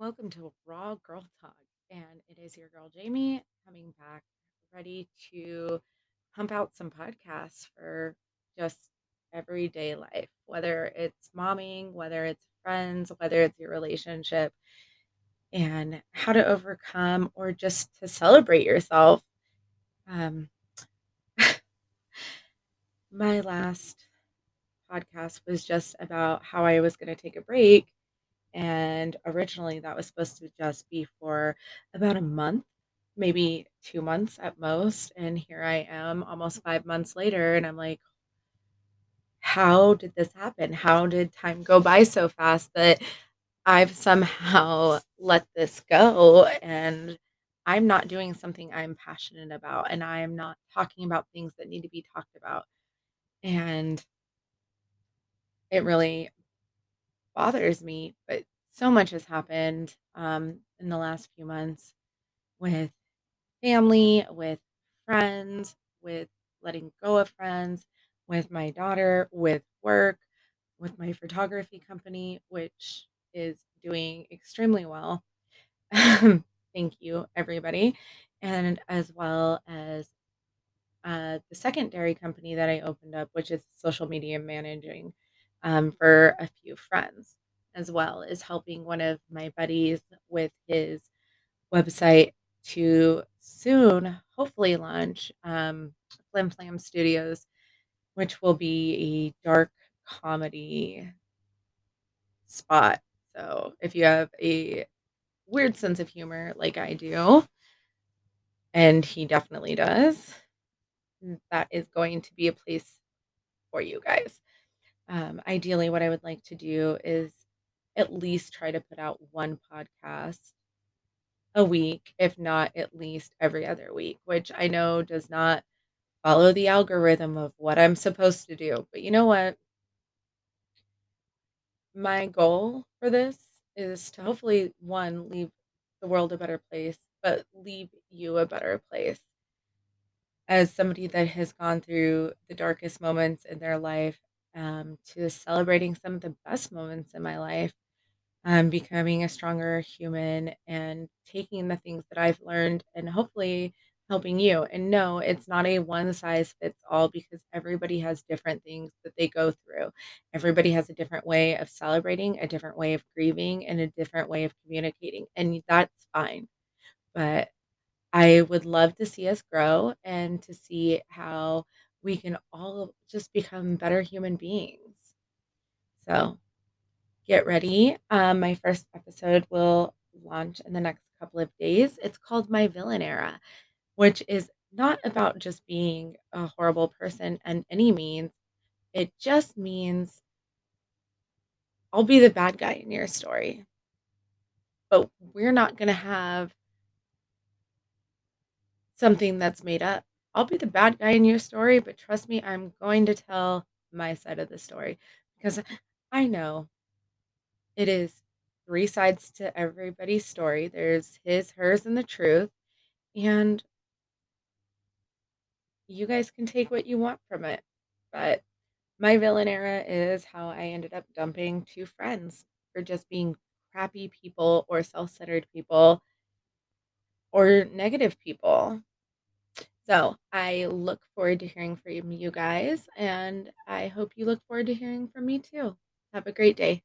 Welcome to Raw Girl Talk. And it is your girl Jamie coming back, ready to pump out some podcasts for just everyday life, whether it's momming, whether it's friends, whether it's your relationship, and how to overcome or just to celebrate yourself. Um, my last podcast was just about how I was going to take a break And originally, that was supposed to just be for about a month, maybe 2 months at most, and here I am almost 5 months later, and I'm like, "How did this happen? How did time go by so fast that I've somehow let this go, and I'm not doing something I'm passionate about, and I am not talking about things that need to be talked about?" And it really bothers me, but so much has happened, um, in the last few months with family, with friends, with letting go of friends, with my daughter, with work, with my photography company, which is doing extremely well. Thank you, everybody. And as well as uh, the secondary company that I opened up, which is social media managing um, for a few friends, as well as helping one of my buddies with his website to soon, hopefully, launch um, Flim Flam Studios, which will be a dark comedy spot. So if you have a weird sense of humor like I do, and he definitely does, that is going to be a place for you guys. Um, ideally, what I would like to do is at least try to put out one podcast a week, if not at least every other week, which I know does not follow the algorithm of what I'm supposed to do. But you know what? My goal for this is to hopefully, one, leave the world a better place, but leave you a better place. As somebody that has gone through the darkest moments in their life, um, to celebrating some of the best moments in my life um, becoming a stronger human and taking the things that I've learned and hopefully helping you. And no, it's not a one size fits all because everybody has different things that they go through. Everybody has a different way of celebrating, a different way of grieving, and a different way of communicating. And that's fine. But I would love to see us grow and to see how we can all just become better human beings. So, Get ready. Um, my first episode will launch in the next couple of days. It's called My Villain Era, which is not about just being a horrible person and any means. It just means I'll be the bad guy in your story, but we're not going to have something that's made up. I'll be the bad guy in your story, but trust me, I'm going to tell my side of the story because I know It is 3 sides to everybody's story. There's his, hers, and the truth, and you guys can take what you want from it. But my villain era is how I ended up dumping 2 friends for just being crappy people or self-centered people or negative people. So, I look forward to hearing from you guys, and I hope you look forward to hearing from me too. Have a great day.